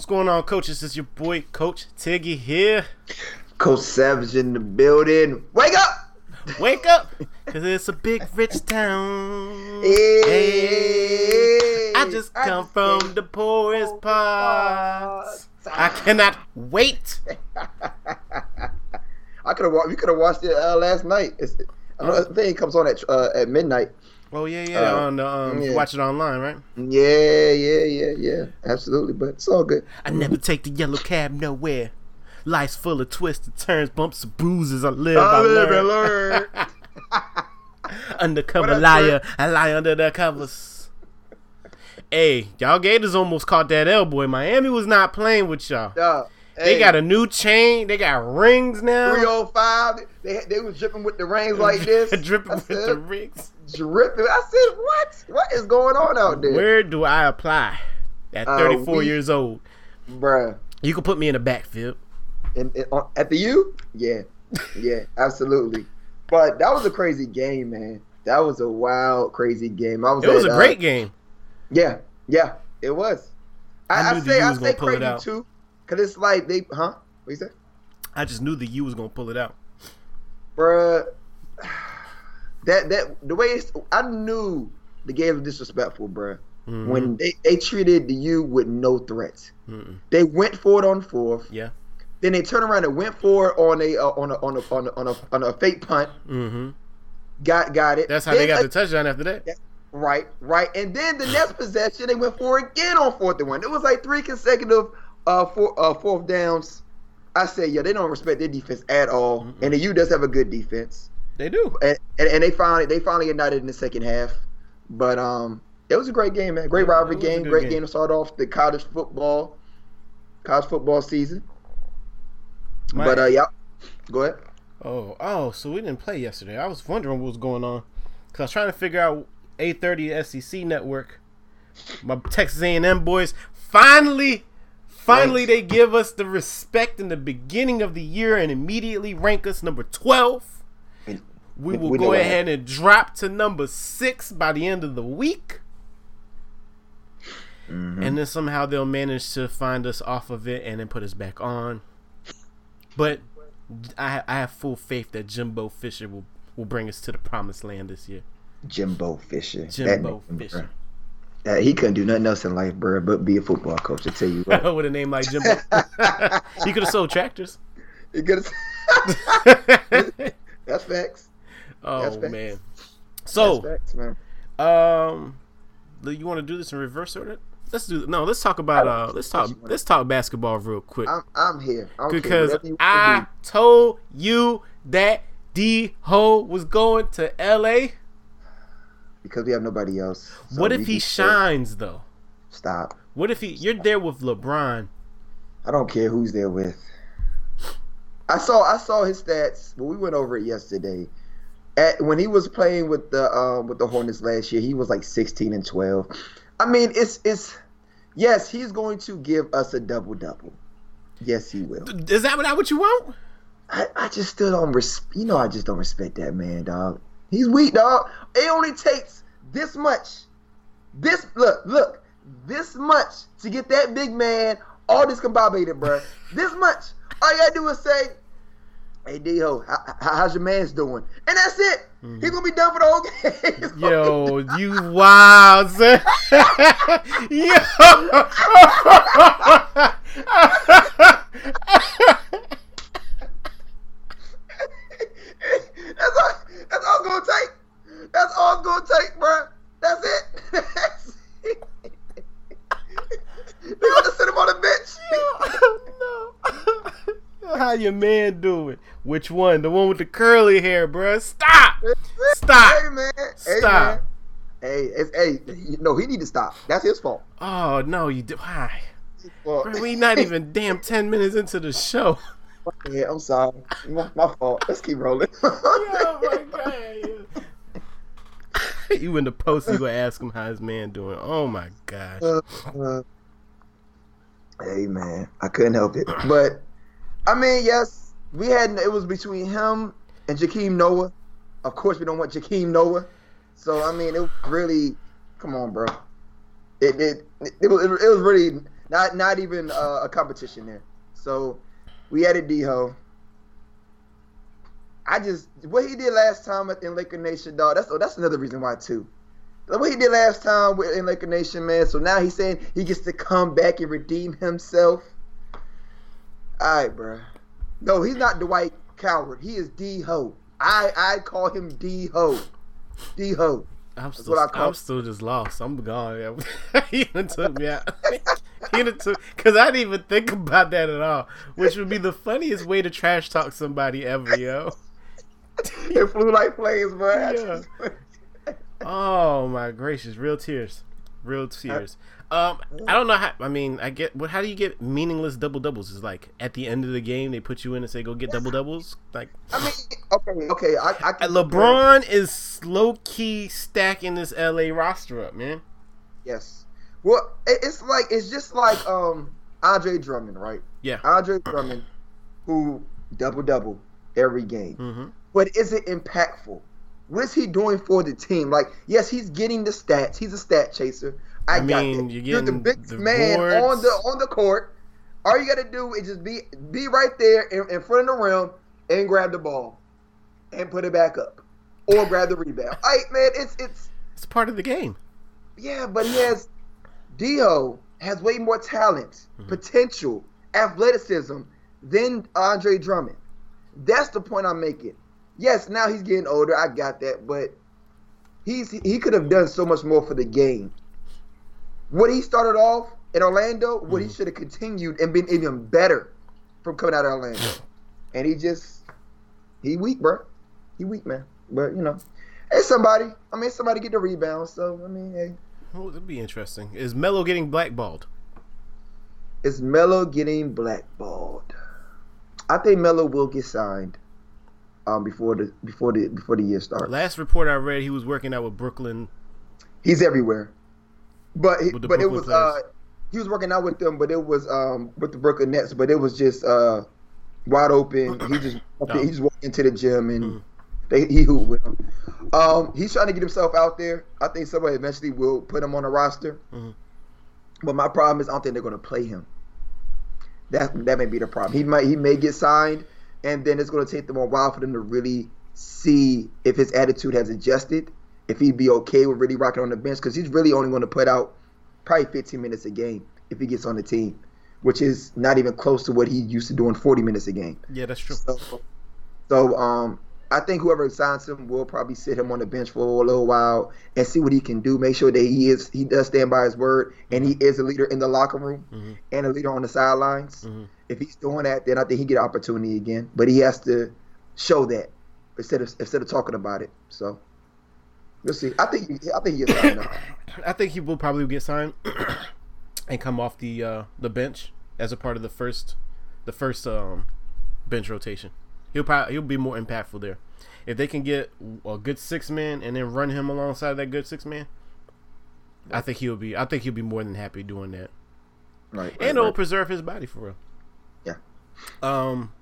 What's going on, coaches? This is your boy, Coach Tiggy here. Coach Savage in the building. Wake up! Wake up, cause it's a big rich town. Hey, Hey, I just come from the poorest parts. I cannot wait. I could have. We could have watched it uh, last night. It's, I know the thing comes on at uh, at midnight. Oh yeah, yeah. Uh, on the um, you yeah. watch it online, right? Yeah, yeah, yeah, yeah. Absolutely, but it's all good. I never take the yellow cab nowhere. Life's full of twists and turns, bumps and bruises. I live, I, I live learn. and learn. Undercover liar, I lie under the covers. Hey, y'all Gators almost caught that L boy. Miami was not playing with y'all. Yeah. They got a new chain. They got rings now. three oh five. They they was dripping with the rings like this. dripping with the rings. dripping. I said, what? What is going on out there, Where do I apply? At Uh, 34 we- years old, bruh? you can put me in the backfield. in, in, on, at the U? Yeah, yeah, absolutely. But that was a crazy game, man. That was a wild, crazy game. I was. It was at, a uh, great game. Yeah, yeah, it was. I I, I, say I was say gonna pull it crazy out. too, cause it's like they, huh? What you say, I just knew the U was gonna pull it out. bruh? That that the way it's, I knew the game was disrespectful, bruh. Mhm. When they, they treated the U with no threats, Mm-mm. they went for it on fourth. Yeah. Then they turned around and went for it on a uh, on a on a on a on a, on a fake punt. Mm-hmm. Got got it. That's how Then they got a- the touchdown after that. Right, right. And then the next possession, they went for again on fourth and one. It was like three consecutive uh, four, uh fourth downs. I said, yeah, they don't respect their defense at all. Mm-mm. And the U does have a good defense. They do. And, and, and they finally they finally united in the second half. But um, it was a great game, man. Great rivalry it was a game. Great game. game. to start off the college football, college football season. My- But uh, yeah, go ahead. Oh, oh, so we didn't play yesterday. I was wondering what was going on because I was trying to figure out A30 SEC network. My Texas A&M boys finally, finally, they give us the respect in the beginning of the year and immediately rank us number twelve. We we- will we go ahead and drop to number six by the end of the week, Mhm. and then somehow they'll manage to find us off of it and then put us back on. But I, I have full faith that Jimbo Fisher will, will bring us to the promised land this year. Jimbo Fisher. Jimbo Fisher. Uh, he couldn't do nothing else in life, bro, but be a football coach. I tell you what. With a name like Jimbo, he could have sold tractors. You gotta- That's facts. oh That's facts. man. So, facts, man. um, you want to do this in reverse order? Let's do no. Let's talk about uh. Let's talk. Let's talk basketball real quick I'm I'm here. I don't because whatever I told you that D Ho was going to L.A. because we have nobody else. So what if he shines though? Stop. What if he? You're there with LeBron. I don't care who's there with. I saw I saw his stats, but we went over it yesterday. At when he was playing with the um with the Hornets last year, he was like 16 and 12. I mean, it's it's yes, he's going to give us a double double. Yes, he will. Is that what, what you want? I, I just still don't respect. you know I just don't respect that man, dog. He's weak, dog. It only takes this much. This look, look, this much to get that big man all discombobulated, bruh. this much. All you gotta do is say, Hey D-Ho, how, how- how's your man's doing? And that's it. He's mm-hmm. gonna be done for the whole game. Yo, you wild, son. that's all. That's all it's gonna take. That's all it's gonna take, bro. That's it. That's it. they gonna sit him on the bench. no. How your man doing? Which one? The one with the curly hair, bro. Stop. Stop. Hey man. Hey, Stop. man. Hey, it's, hey, no, he need to stop. That's his fault. Oh no, you do. Why? We not even damn ten minutes into the show. Yeah, I'm sorry. My, my fault. Let's keep rolling. oh my god. you in the post, you gonna ask him how his man doing? Oh my gosh. Uh, uh, hey man, I couldn't help it. But I mean, yes, we had it was between him and Joakim Noah. Of course, we don't want Joakim Noah. So I mean, it was really, come on, bro. It it it, was it was really Not not even uh, a competition there. So we added D Ho. I just what he did last time in Laker Nation, dog. That's oh, that's another reason why too. What he did last time with in Laker Nation, man. So now he's saying he gets to come back and redeem himself. All right, bro. No, he's not Dwight Coward. He is D Ho. I I call him D Ho. D Ho. I'm still, I'm still just lost. I'm gone. he even took me out. he took because I didn't even think about that at all, which would be the funniest way to trash talk somebody ever, yo. it flew like flames, bro. Yeah. oh my gracious, real tears, real tears. Um, I don't know how. I mean, I get. What? How do you get meaningless double doubles? Is like at the end of the game they put you in and say go get double doubles. Like, I mean, okay, okay. I, I LeBron is low key stacking this LA roster up, man. Yes. Well, it's like it's just like um Andre Drummond, right? Yeah. Andre Drummond, who double double every game, mm-hmm. but is it impactful? What is he doing for the team? Like, yes, he's getting the stats. He's a stat chaser I, I mean, you're, you're the big the man boards. on the on the court. All you got to do is just be be right there in, in, front of the rim and grab the ball and put it back up, or grab the rebound. Right, man, it's it's it's part of the game. Yeah, but he has D-Ho has way more talent, mm-hmm. potential, athleticism than Andre Drummond. That's the point I'm making. Yes, now he's getting older. I got that, but he's he could have done so much more for the game what he started off in Orlando, what mm. he should have continued and been even better from coming out of Orlando. And he just he weak, bro. He weak, man. But you know, hey, somebody. I mean, somebody get the rebound. So I mean, hey. Well, it'd be interesting. Is Melo getting blackballed? Is Melo getting blackballed? I think Melo will get signed um, before the before the before the year starts. Last report I read, he was working out with Brooklyn. He's everywhere. But he, but Brooklyn it was uh he was working out with them, but it was um with the Brooklyn Nets, but it was just uh wide open. He just okay, he just walked into the gym and mm. they he hooped with him. Um, he's trying to get himself out there. I think somebody eventually will put him on a roster. Mm-hmm. But my problem is I don't think they're going to play him. That that may be the problem. He might he may get signed, and then it's going to take them a while for them to really see if his attitude has adjusted if he'd be okay with really rocking on the bench because he's really only going to put out probably 15 minutes a game if he gets on the team, which is not even close to what he used to doing 40 minutes a game. Yeah, that's true. So, so um, I think whoever signs him will probably sit him on the bench for a little while and see what he can do. Make sure that he is he does stand by his word and he is a leader in the locker room mm-hmm. and a leader on the sidelines. Mm-hmm. If he's doing that, then I think he get an opportunity again. But he has to show that instead of instead of talking about it. So. We'll see. I think I think he signed. I think he will probably get signed and come off the uh, the bench as a part of the first the first um, bench rotation. He'll probably he'll be more impactful there. If they can get a good six man and then run him alongside that good six man, right. I think he'll be I think he'll be more than happy doing that. Right. and it'll preserve his body for real. Yeah. Um,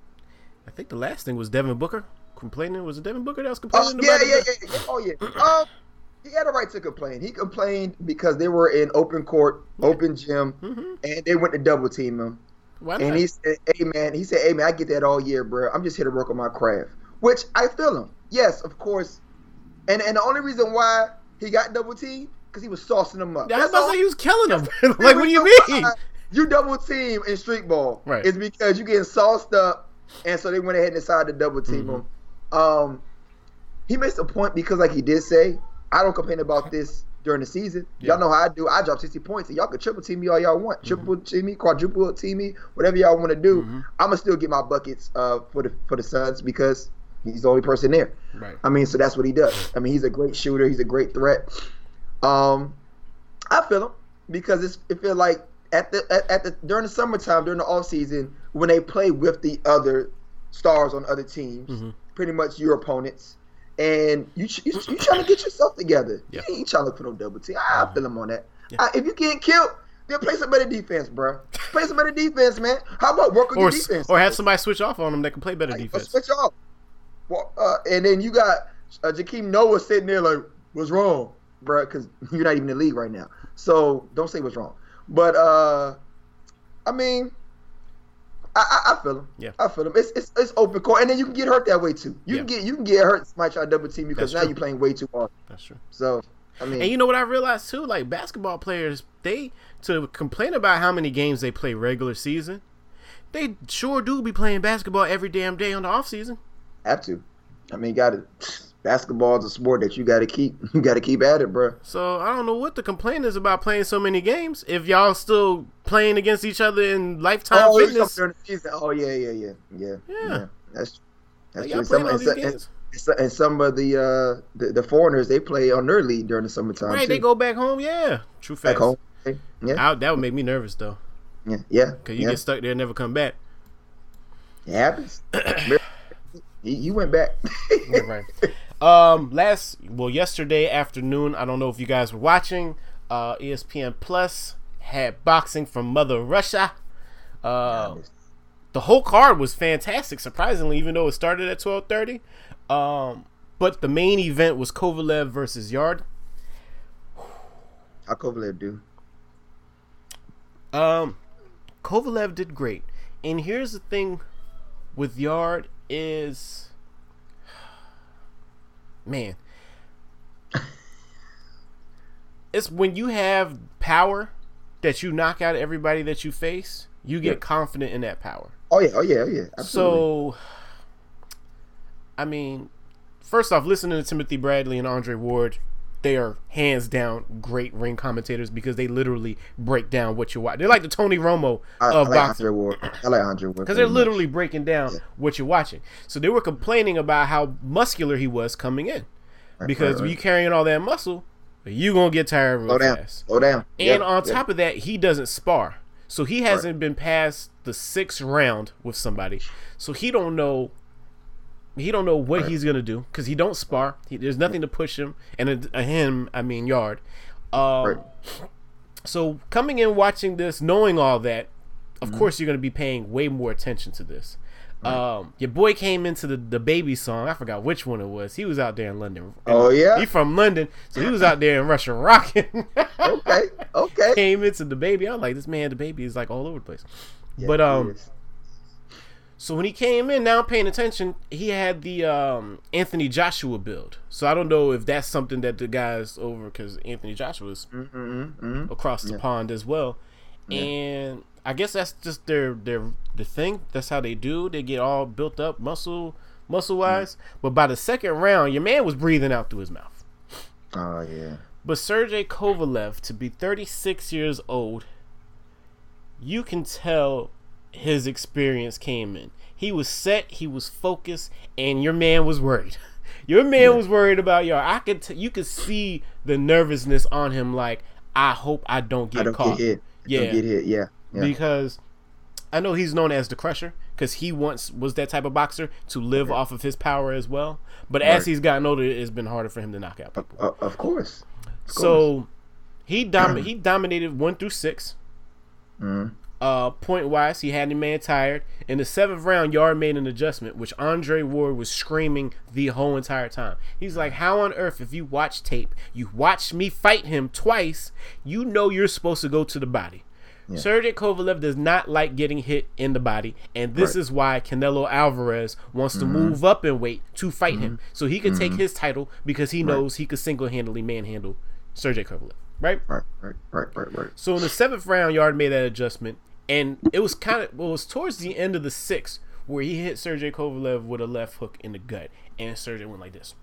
I think the last thing was Devin Booker complaining. Was it Devin Booker that was complaining? Oh, yeah, yeah, yeah, yeah, Oh yeah. um, he had a right to complain. He complained because they were in open court, open gym, mm-hmm. and they went to double team him. And he said, "Hey man," he said, "Hey man, I get that all year, bro. I'm just here to work on my craft." Which I feel him. Yes, of course. And and the only reason why he got double team because he was saucing them up. That's, about to say he was killing them. like, what do you mean? You double team in street ball. Right. It's because you getting sauced up, and so they went ahead and decided to double team mm-hmm. him. Um, he makes a point because, like he did say, I don't complain about this during the season. Yeah. Y'all know how I do. I drop 60 points, and y'all can triple team me all y'all want. Mm-hmm. Triple team me, quadruple team me, whatever y'all want to do. Mm-hmm. I'm gonna still get my buckets uh, for the for the Suns because he's the only person there. Right. I mean, so that's what he does. I mean, he's a great shooter. He's a great threat. Um, I feel him because it's, it feels like at the at, at the during the summertime during the off season when they play with the other stars on other teams. Mm-hmm pretty much your opponents, and you you, you trying to get yourself together. Yeah. You ain't trying to look for no double team. I mm-hmm. feel them on that. Yeah. if you get killed, then play some better defense, bro. Play some better defense, man. How about work on or, your defense? Or have somebody switch off on them that can play better defense. Switch off. Well, uh, and then you got uh, Joakim Noah sitting there like, what's wrong, bro? Because you're not even in the league right now. So don't say what's wrong. But uh, I mean, I, I, feel him. Yeah. I feel him. It's, it's it's open court, and then you can get hurt that way too. You Yeah. can get you can get hurt. Somebody try to double team you because now true. you're playing way too hard. That's true. So I mean, And you know what I realized too? Like basketball players, they to complain about how many games they play regular season, they sure do be playing basketball every damn day on the off season. have to. I mean, got to. Basketball is a sport that you got to keep. You got to keep at it, bro. So I don't know what the complaint is about playing so many games. If y'all still playing against each other in lifetime Oh, fitness, during the season. Oh yeah, yeah, yeah, yeah. Yeah. That's that's like, true. Some, and, these and, and some of the uh the, the foreigners they play on their league during the summertime Right, too. they go back home. Yeah, true back home. Yeah, I, that would make me nervous though, yeah, yeah. cause you yeah. get stuck there and never come back. It happens. he, he went back. right. Um, last well, yesterday afternoon. I don't know if you guys were watching. Uh, ESPN Plus had boxing from Mother Russia. Uh, the whole card was fantastic. Surprisingly, even though it started at twelve thirty. Um, but the main event was Kovalev versus Yarde. How Kovalev do? Um, Kovalev did great, and here's the thing with Yarde is, man, it's when you have power that you knock out everybody that you face. You get Yeah. confident in that power. Oh yeah, oh yeah, oh yeah. Absolutely. So, I mean, first off, listening to Timothy Bradley and Andre Ward, they are hands down great ring commentators because they literally break down what you watch. They're like the Tony Romo I, I of like boxing Andre Ward. I like Andre Ward because they're much. literally breaking down Yeah. what you're watching. So they were complaining about how muscular he was coming in Right, because right, when you right. carrying all that muscle, you gonna get tired real slow down, fast. slow down. And Yeah, on yeah. top of that, he doesn't spar. So he hasn't been past the sixth round with somebody. So he don't know he don't know what Right. he's gonna do because he don't spar. He, there's nothing to push him, and a, a him, I mean Yarde. Um, Right. So coming in watching this, knowing all that, of Mm-hmm. course you're gonna be paying way more attention to this. Um, your boy came into the the baby song. I forgot which one it was. He was out there in London. Oh, yeah? he from London, so he was out there in Russia rocking. okay, okay. came into the baby. I'm like, this man, the baby is like all over the place. Yeah, but um. So when he came in, now I'm paying attention. He had the um Anthony Joshua build. So I don't know if that's something that the guys over because Anthony Joshua's Mm, mm, mm, mm. across the Yeah. pond as well, and I guess that's just their their the thing. That's how they do. They get all built up muscle muscle wise. But by the second round, your man was breathing out through his mouth. Oh yeah. But Sergey Kovalev, to be 36 years old, you can tell his experience came in. He was set, he was focused, and your man was worried. Your man was worried about y'all. I could, t- you could see the nervousness on him. Like, I hope I don't get I don't caught get hit. Yeah. Don't get hit. Yeah. Yeah. because I know he's known as the Crusher because he once was that type of boxer to live off of his power as well. But as he's gotten older, it's been harder for him to knock out people. Uh, of course. Of So he dom- he dominated one through six. Mhm. Uh, point wise, he had the man tired. In the seventh round, Yarde made an adjustment, which Andre Ward was screaming the whole entire time. He's like, "How on earth, if you watch tape, you watch me fight him twice, you know you're supposed to go to the body." Sergey Kovalev does not like getting hit in the body, and this Right. Mm-hmm. is why Canelo Alvarez wants to move up in weight to fight him, so he can take his title because he knows he could single-handedly manhandle Sergey Kovalev. Right. Right. Right. Right. Right. Right. So in the seventh round, Yard made that adjustment, and it was kind of well, it was towards the end of the sixth where he hit Sergey Kovalev with a left hook in the gut, and Sergey went like this.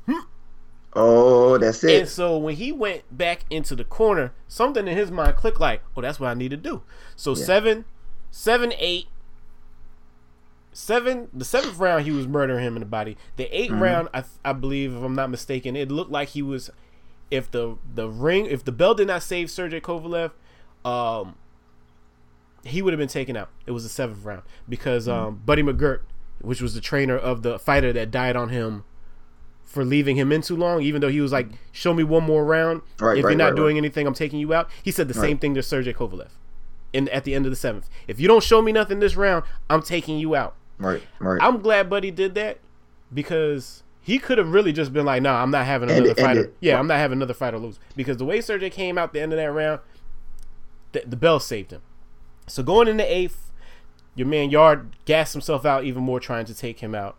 Oh, that's it. And so when he went back into the corner, something in his mind clicked like, "Oh, that's what I need to do." So seven, seven, eight, seven. The seventh round, he was murdering him in the body. The 8th Mm-hmm. round, I, I believe, if I'm not mistaken, it looked like he was. If the the ring, if the bell did not save Sergey Kovalev, um, he would have been taken out. It was the seventh round because um, Buddy McGirt, which was the trainer of the fighter that died on him for leaving him in too long, even though he was like, "Show me one more round. Right, if right, you're not right, doing anything, I'm taking you out." He said the same thing to Sergey Kovalev, in at the end of the seventh. If you don't show me nothing this round, I'm taking you out. Right. Right. I'm glad Buddy did that because he could have really just been like, "Nah, I'm not having another end fighter. it. Yeah, I'm not having another fighter lose." Because the way Sergey came out the end of that round, the, the bell saved him. So going in the eighth, your man Yarde gassed himself out even more trying to take him out.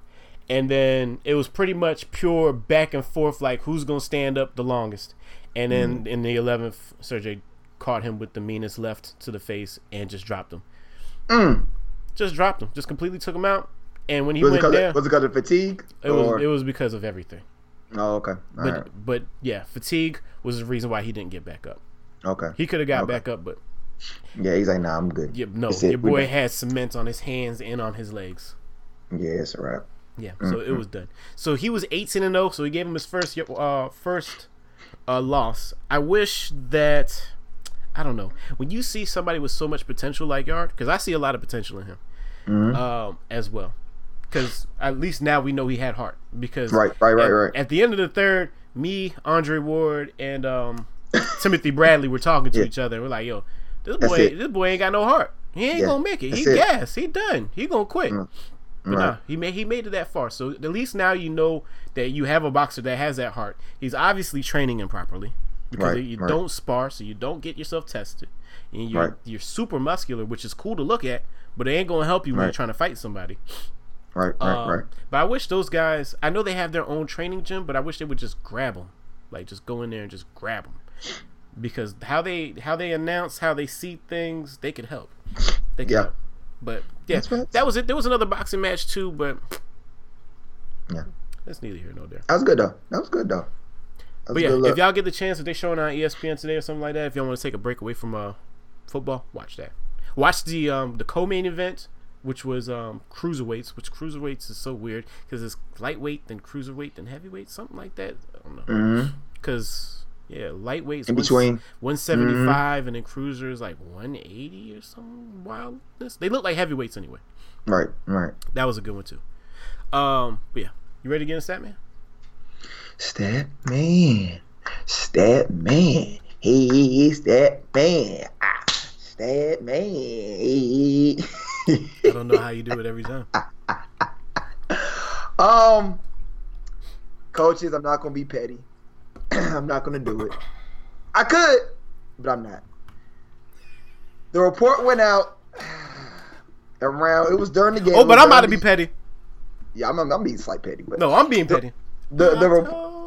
And then it was pretty much pure back and forth, like who's gonna stand up the longest. And then Mm-hmm. in the eleventh, Sergey caught him with the meanest left to the face and just dropped him. Mm. Just dropped him. Just completely took him out. And when he Was went down, of, was it because of fatigue? it was it was because of everything. oh, okay. All But right. but yeah, fatigue was the reason why he didn't get back up. Okay. He could have got Okay. back up, but Yeah, he's like, nah, I'm good. yeah, no, That's it. your We boy had cement on his hands and on his legs. Yeah, it's a wrap. Yeah, so it was done. So he was 18 and 0, so he gave him his first uh first uh loss. I wish that I don't know. When you see somebody with so much potential like Yarde, cuz I see a lot of potential in him. Mhm. Um as well. Cuz at least now we know he had heart because Right, right, right, at, right. at the end of the third, me, Andre Ward and um Timothy Bradley were talking to Yeah. each other. We're like, "Yo, this That's boy it. this boy ain't got no heart. He ain't Yeah, going to make it. He it. gas. He done. He going to quit." Mm. But Right. nah, he made he made it that far. So at least now you know that you have a boxer that has that heart. He's obviously training him properly because Right, you right. don't spar, so you don't get yourself tested, and you're you're super muscular, which is cool to look at, but it ain't gonna help you when you're trying to fight somebody. Right, right, Um, right. But I wish those guys. I know they have their own training gym, but I wish they would just grab them, like just go in there and just grab them, because how they how they announce how they see things, they could help. They could Yeah. help. But yeah, right. that was it. There was another boxing match too, but Yeah. that's neither here nor there. That was good though. That was good though. Was But yeah, good if y'all get the chance, if they're showing on ESPN today or something like that, if y'all want to take a break away from uh football, watch that. Watch the um the co-main event, which was um cruiserweights, which cruiserweights is so weird because it's lightweight then cruiserweight then heavyweight, something like that. I don't know because yeah, lightweight's In between. one five, and then cruiser is like one eighty or some wildness. They look like heavyweights anyway. Right, right. That was a good one too. Um, but yeah, you ready to get in stat man? Stat man. Stat man. Hey, stat man. Ah, stat man. I don't know how you do it every time. um, coaches, I'm not gonna be petty. I'm not gonna do it. I could, but I'm not. The report went out around. It was during the game. Oh, but I'm about to be petty. Yeah, I'm, I'm being slight petty, but No, I'm being petty. the the I rep- told.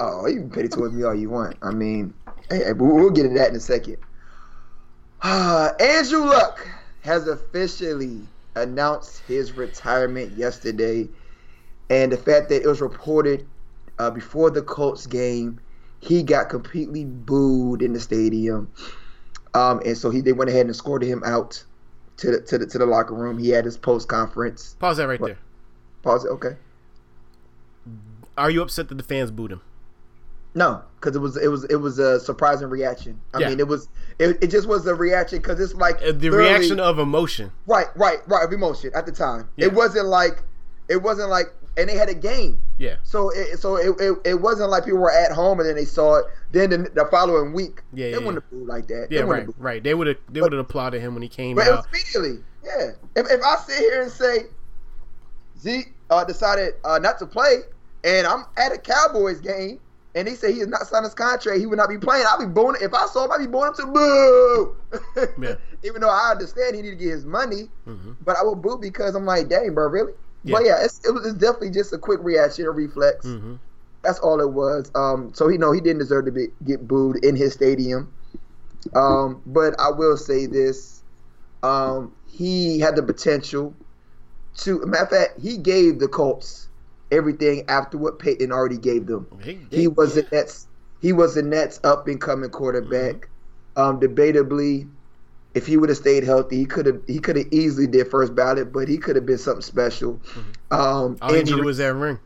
Oh, you can petty towards me all you want. I mean, hey, we'll get into that in a second. Uh, Andrew Luck has officially announced his retirement yesterday, and the fact that it was reported uh, before the Colts game, he got completely booed in the stadium, um, and so he they went ahead and escorted him out to the to the, to the locker room. He had his post conference. Pause that right What? there. Pause it. Okay. Are you upset that the fans booed him? No, because it was it was it was a surprising reaction. I Yeah. mean, it was it, it just was a reaction because it's like Uh, the reaction of emotion. right, right, right of emotion at the time. Yeah. It wasn't like it wasn't like, and they had a game, Yeah, so it so it, it, it wasn't like people were at home and then they saw it. Then the, the following week, Yeah, they yeah, wouldn't have like that. yeah, they right, booed. right. They would have, they would have applauded him when he came But it was out. immediately, yeah. If, if I sit here and say Zeke uh, decided uh, not to play, and I'm at a Cowboys game, and he said he is not signing his contract, he would not be playing. I'll be booing. If I saw him, I'd be booing him to boo. Yeah. Even though I understand he need to get his money, hmm but I will boo because I'm like, dang, bro, really? Yeah. But yeah, it's, it was definitely just a quick reaction, a reflex. hmm That's all it was. Um, so he know he didn't deserve to be, get booed in his stadium. Um, but I will say this: um, he had the potential to. Matter of fact, he gave the Colts everything after what Peyton already gave them. He, He was the Nets. He was the Nets up and coming quarterback. Um, debatably, if he would have stayed healthy, he could have he could have easily did first ballot, but he could have been something special. Um, All he needed was that ring.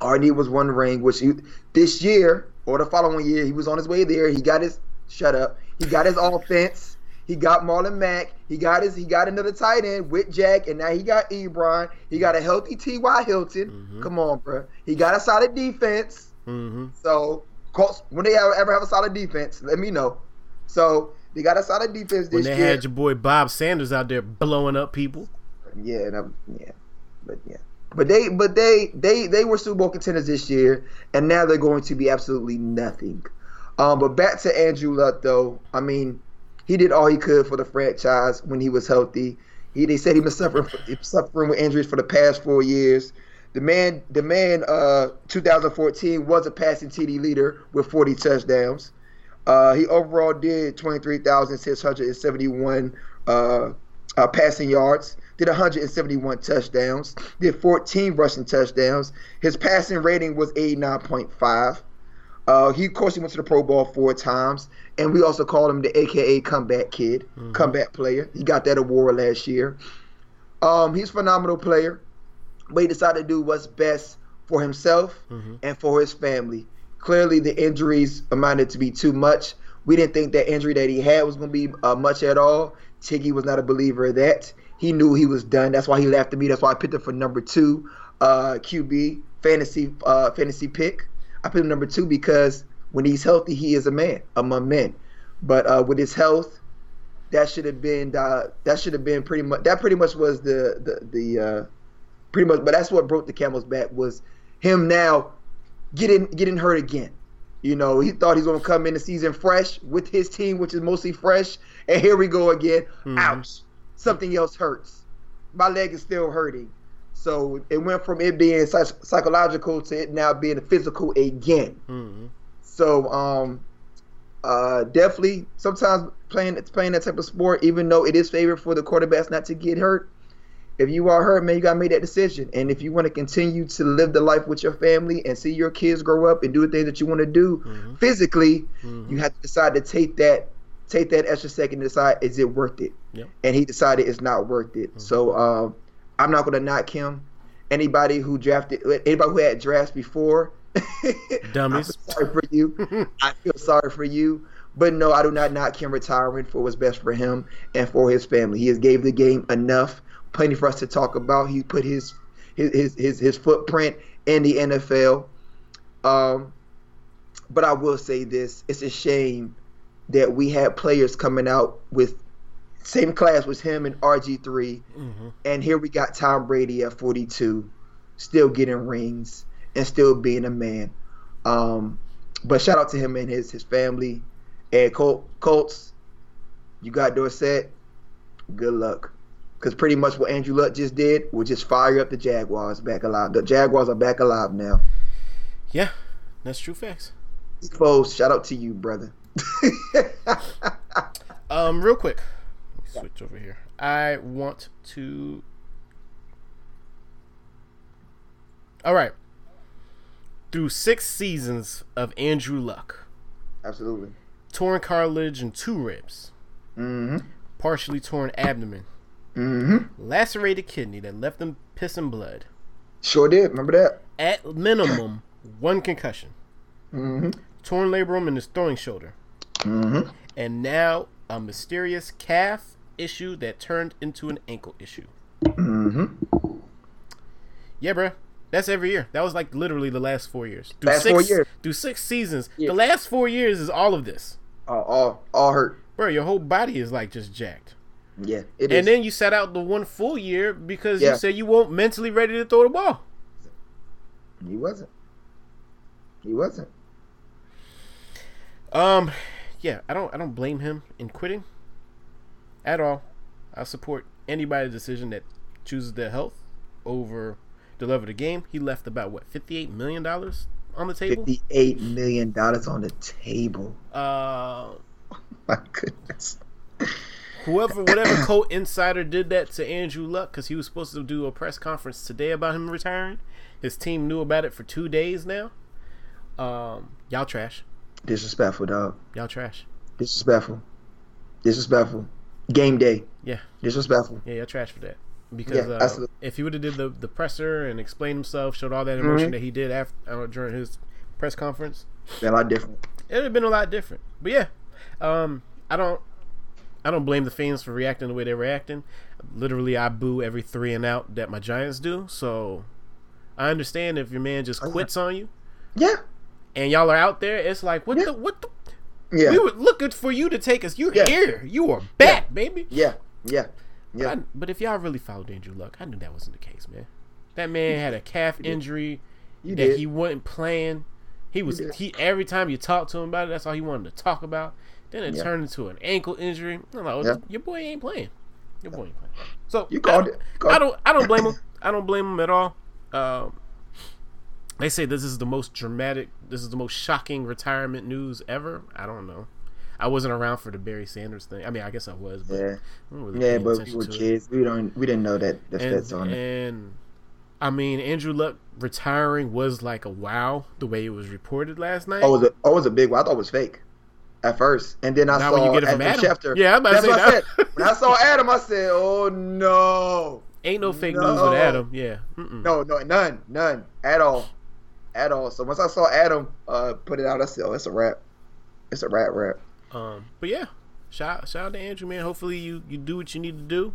all he needed was one ring, which he, this year or the following year, he was on his way there. He got his shut up. He got his offense. He got Marlon Mack. He got his. He got another tight end with Jack, and now he got Ebron. He got a healthy T.Y. Hilton. Mhm. Come on, bro. He got a solid defense. hmm So, Colts, when they ever have a solid defense, let me know. So they got a solid defense this When they year. had your boy Bob Sanders out there blowing up people. Yeah, and I'm, yeah, but yeah, but they, but they, they, they were Super Bowl contenders this year, and now they're going to be absolutely nothing. Um, but back to Andrew Luck, though. I mean, he did all he could for the franchise when he was healthy. He they said he was suffering was suffering with injuries for the past four years. The man, the man, uh, 2014 was a passing TD leader with 40 touchdowns. Uh, he overall did 23,671 uh, uh, passing yards, did 171 touchdowns, did 14 rushing touchdowns. His passing rating was 89.5. Uh, he, of course, he went to the Pro Bowl four times, and we also called him the AKA comeback kid, Mhm. comeback player. He got that award last year. Um, he's a phenomenal player, but he decided to do what's best for himself Mhm. and for his family. Clearly, the injuries amounted to be too much. We didn't think that injury that he had was going to be uh, much at all. Tiggy was not a believer of that. He knew he was done. That's why he left me. That's why I picked him for number two uh, QB fantasy uh, fantasy pick. I picked him number two because when he's healthy, he is a man among men. But uh, with his health, that should have been uh, that should have been pretty much that pretty much was the the the uh, pretty much. But that's what broke the camel's back was him now getting getting hurt again. You know, he thought he's gonna come in the season fresh with his team, which is mostly fresh, and here we go again. Mhm. Ouch! Something else hurts. My leg is still hurting. So it went from it being psych- psychological to it now being physical again. Mhm. So um, uh, definitely sometimes playing playing that type of sport, even though it is favored for the quarterbacks not to get hurt. If you are hurt, man, you gotta make that decision. And if you want to continue to live the life with your family and see your kids grow up and do the things that you want to do Mhm. physically, Mhm. you have to decide to take that take that extra second to decide is it worth it. Yep. And he decided it's not worth it. Mhm. So um, I'm not gonna knock him. Anybody who drafted, anybody who had drafts before, Dummies. Sorry for you. I feel sorry for you. But no, I do not knock him retiring for what's best for him and for his family. He has gave the game enough, plenty for us to talk about. He put his his his his, his footprint in the NFL. Um, but I will say this: it's a shame that we had players coming out with same class was him and RG three, Mhm. and here we got Tom Brady at 42, still getting rings and still being a man. Um, but shout out to him and his his family. And Col- Colts, you got Dorset. Good luck, because pretty much what Andrew Luck just did was just fire up the Jaguars back alive. The Jaguars are back alive now. Yeah, that's true facts. Foles, shout out to you, brother. Um, real quick, switch over here. I want to. All right. Through six seasons of Andrew Luck, Absolutely. torn cartilage in two ribs, Mm-hmm. partially torn abdomen, Mm-hmm. lacerated kidney that left him pissing blood. Sure did. Remember that? At minimum, one concussion, Mm-hmm. torn labrum in his throwing shoulder, Mm-hmm. and now a mysterious calf issue that turned into an ankle issue. Mm-hmm. Yeah, bro. That's every year. That was like literally the last four years. Through Last six, four years. Through six seasons. Yeah. The last four years is all of this. All, all, all hurt. Bro, your whole body is like just jacked. Yeah, it is. and then you sat out the one full year because Yeah. you said you weren't mentally ready to throw the ball. he wasn't. He wasn't. Um, yeah, I don't I don't blame him in quitting at all. I support anybody's decision that chooses their health over the love of the game. He left about what fifty eight million dollars on the table. Fifty-eight million dollars on the table. Uh, My goodness. Whoever, whatever co-insider did that to Andrew Luck because he was supposed to do a press conference today about him retiring. His team knew about it for two days now. Um, y'all trash. Disrespectful, dog. Y'all trash. Disrespectful. Disrespectful. Game day. Yeah. Disrespectful. Yeah, y'all trash for that. Because Yeah, uh, if he would have did the, the presser and explained himself, showed all that emotion Mhm. that he did after uh, during his press conference, Been a lot different. it would have been a lot different. But yeah, um, I don't, I don't blame the fans for reacting the way they're reacting. Literally, I boo every three and out that my Giants do. So I understand if your man just Oh, quits on you Yeah. and y'all are out there. It's like what Yeah. the what the. Yeah. We were looking for you to take us. You're Yeah. here. You are back, baby. yeah. Yeah. But, Yeah. I, but if y'all really followed Andrew Luck, I knew that wasn't the case, man. That man had a calf injury You that did. he wasn't playing. He was he every time you talk to him about it, that's all he wanted to talk about. Then it Yeah. turned into an ankle injury. I'm like, Yeah. your boy ain't playing. Your boy ain't playing. So You called I, it. Called I don't. I don't blame him. I don't blame him at all. Um, they say this is the most dramatic. This is the most shocking retirement news ever. I don't know. I wasn't around for the Barry Sanders thing. I mean, I guess I was, but Yeah, really yeah, but we were to it. kids. We don't. We didn't know that the feds on and, it. and I mean, Andrew Luck retiring was like a wow the way it was reported last night. Oh, it was a, oh, it was a big one. I thought it was fake at first, and then I Now saw when you get it from Adam Adam. Schefter. Yeah, I'm about to That's say what I said. When I saw Adam, I said, "Oh no, Ain't no fake news with Adam. Yeah. Mm-mm. no, no, none, none at all, at all." So once I saw Adam uh, put it out, I said, "Oh, it's a wrap. It's a wrap, wrap." Um, but yeah, shout shout out to Andrew, man. Hopefully you you do what you need to do.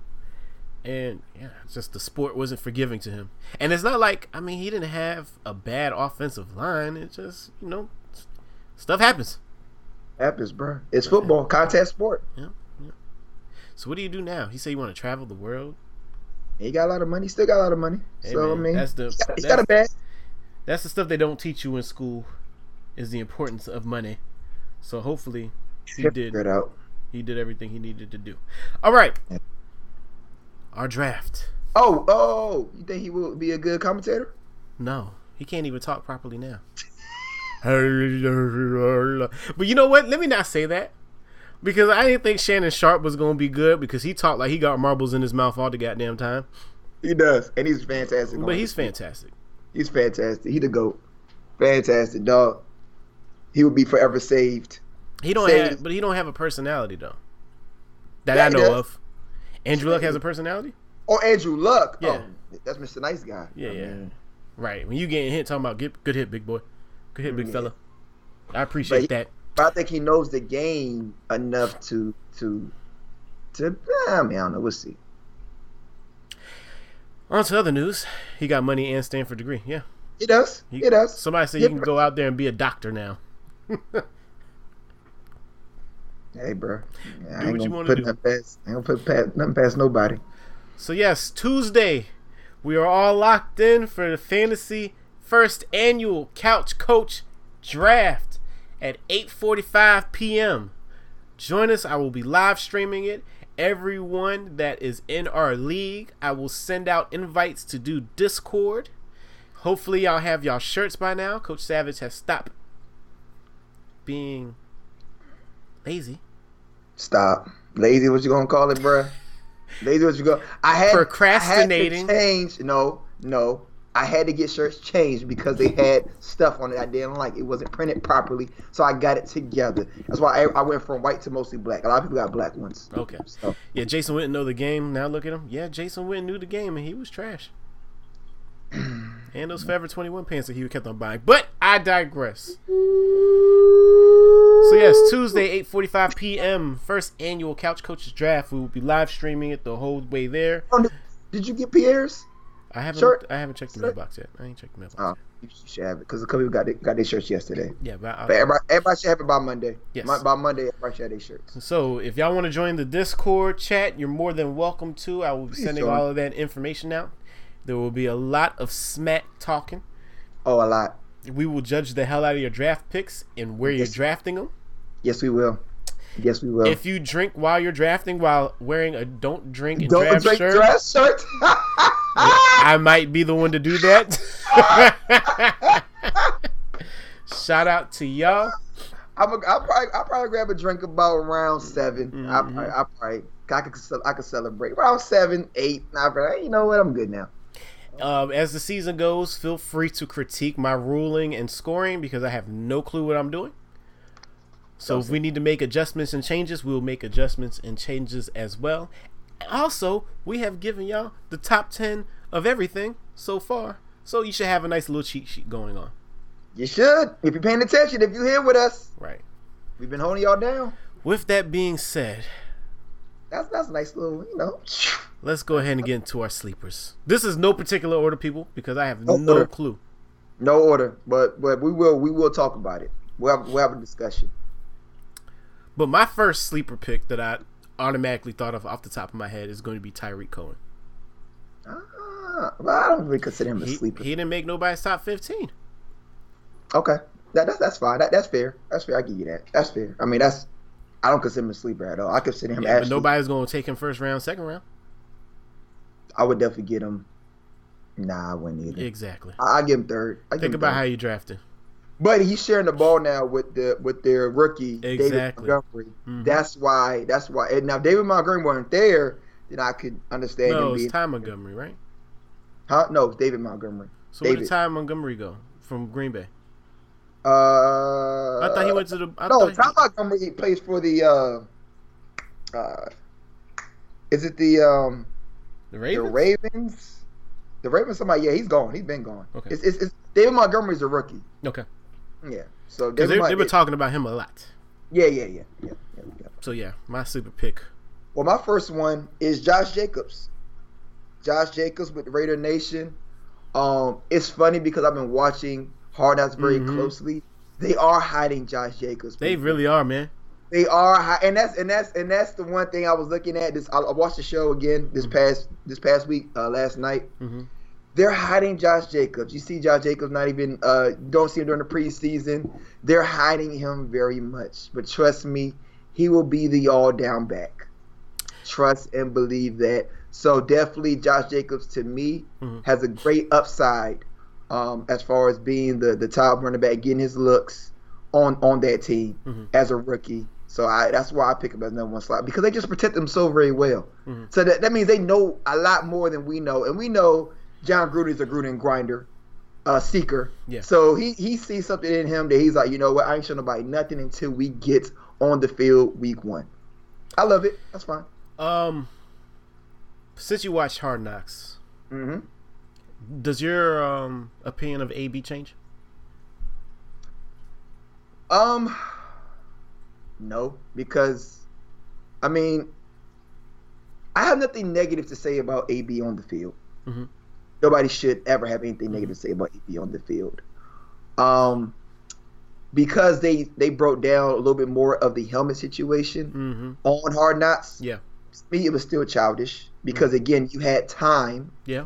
And yeah, it's just the sport wasn't forgiving to him. And it's not like I mean he didn't have a bad offensive line. It just you know stuff happens. Happens, bro. It's football, contact sport. Yeah, yeah. So what do you do now? He said you want to travel the world. He got a lot of money. Still got a lot of money. Hey, so I mean, that's the he got, he that's, got a bag. that's the stuff they don't teach you in school is the importance of money. So hopefully he He'll did it out. he did everything he needed to do. All right. Yeah. Our draft. Oh, oh, you think he will be a good commentator? No, he can't even talk properly now. but you know what? Let me not say that. Because I didn't think Shannon Sharpe was going to be good because he talked like he got marbles in his mouth all the goddamn time. He does, and he's fantastic. But he's fantastic. He's fantastic. He the goat. Fantastic dog. He would be forever saved. He don't Say- have, but he don't have a personality though. That Yeah, I know of. Andrew Luck has a personality. Oh, Andrew Luck. Yeah. Oh, that's Mr. Nice Guy. Yeah, I yeah. mean, Right. When you getting hit, talking about get, good hit, big boy. Good hit, big Yeah. fella. I appreciate But- that. But I think he knows the game enough to to to. I mean, I don't know. We'll see. On to other news. He got money and Stanford degree. Yeah. He does. He, He does. Somebody said Yeah, you can bro. go out there and be a doctor now. Hey, bro. I Do ain't what you wanna put do. nothing past. I ain't gonna put past, nothing past nobody. So yes, Tuesday, we are all locked in for the fantasy first annual Couch Coach Draft at 8:45 p.m. Join us. I will be live streaming it. Everyone that is in our league, I will send out invites to do Discord. Hopefully, y'all have y'all shirts by now. Coach Savage has stopped being lazy. Stop. Lazy, what you gonna call it, bruh? Lazy, what you go? I had Procrastinating. I had to change. No, no. I had to get shirts changed because they had stuff on it I didn't like. It wasn't printed properly, so I got it together. That's why I, I went from white to mostly black. A lot of people got black ones. Okay. So Yeah, Jason Witten know the game. Now look at him. Yeah, Jason Witten knew the game and he was trash. and those Forever 21 pants that he kept on buying. But I digress. So yes, Tuesday, 8:45 p.m. First annual Couch Coaches Draft. We will be live streaming it the whole way there. Oh, did- did you get Pierre's? I haven't Shirt? I haven't checked the Shirt? mailbox yet. I ain't checked the mailbox. Oh, you should have it because a couple people got their, got their shirts yesterday. Yeah, but, I, But everybody, everybody should have it by Monday. Yes. Mon- by Monday, everybody should have their shirts. So if y'all want to join the Discord chat, you're more than welcome to. I will be sending join. all of that information out. There will be a lot of smack talking. Oh, a lot. We will judge the hell out of your draft picks and where you're Yes. drafting them. Yes, we will. Yes, we will. If you drink while you're drafting while wearing a don't drink and Don't draft drink shirt, dress shirt. I might be the one to do that. Shout out to y'all. I'm a, I'll probably I'll probably grab a drink about around 7 Mhm. I probably, I probably I could I could celebrate around seven eight. I probably, you know what? I'm good now. Um, as the season goes, feel free to critique my ruling and scoring because I have no clue what I'm doing. So if we need to make adjustments and changes, we'll make adjustments and changes as well. Also, we have given y'all the top 10 of everything so far. So you should have a nice little cheat sheet going on. You should if you're paying attention. If you're here with us, Right. we've been holding y'all down. With that being said, That's that's a nice little you know. let's go ahead and get into our sleepers. This is no particular order, people, because I have No no clue. No order, but but we will we will talk about it. We'll have, we'll have a discussion. But my first sleeper pick that I automatically thought of off the top of my head is going to be Tarik Cohen. Ah, well, I don't really consider him a He, sleeper. he didn't make nobody's top 15. Okay, that, that's that's fine. That, that's fair. That's fair. I give you that. That's fair. I mean, that's I don't consider him a sleeper at all. I consider him Yeah, but nobody's gonna take him first round, second round. I would definitely get him. Nah, I wouldn't either. Exactly. I I give him third. I Think about third. how you drafted. But he's sharing the ball now with the with their rookie Exactly. David Montgomery. Mhm. That's why. That's why. And now if David Montgomery wasn't there, then I could understand No, him it's being. Ty Montgomery, right? Huh? No, it's David Montgomery. So where did Ty Montgomery go from Green Bay? Uh, I thought he went to the. I no, Ty Montgomery plays for the. Uh, uh, is it the um the the Ravens. Ravens? The Ravens. Somebody. Yeah, he's gone. He's been gone. Okay. It's, it's, it's David Montgomery's a rookie. Okay, Yeah. So because they, they've been talking about him a lot. Yeah, yeah, yeah, yeah, yeah, yeah. So yeah, my super pick. Well, my first one is Josh Jacobs. Josh Jacobs with Raider Nation. Um, it's funny because I've been watching Hard Knocks very Mhm. closely. They are hiding Josh Jacobs. They people. really are, man. they are, and that's and that's and that's the one thing I was looking at. This I, I watched the show again this Mhm. past this past week, uh, last night. hmm They're hiding Josh Jacobs. You see Josh Jacobs not even uh, don't see him during the preseason. They're hiding him very much. But trust me, he will be the all down back. Trust and believe that. So definitely Josh Jacobs to me Mhm. has a great upside um, as far as being the, the top running back, getting his looks on on that team Mhm. as a rookie. So I that's why I pick him as number one slot because they just protect him so very well. Mhm. So that, that means they know a lot more than we know, and we know Jon Gruden's a Gruden grinder, uh, seeker. Yeah. So he he sees something in him that he's like, you know what, I ain't showing nobody nothing until we get on the field week one. I love it. That's fine. Um, since you watched Hard Knocks, hmm does your um opinion of AB change? Um, no, because I mean, I have nothing negative to say about AB on the field. Mhm. Nobody should ever have anything negative to say about AB on the field. Um, because they they broke down a little bit more of the helmet situation Mm-hmm. on Hard Knocks. Yeah. To me, it was still childish because again, you had time. Yeah.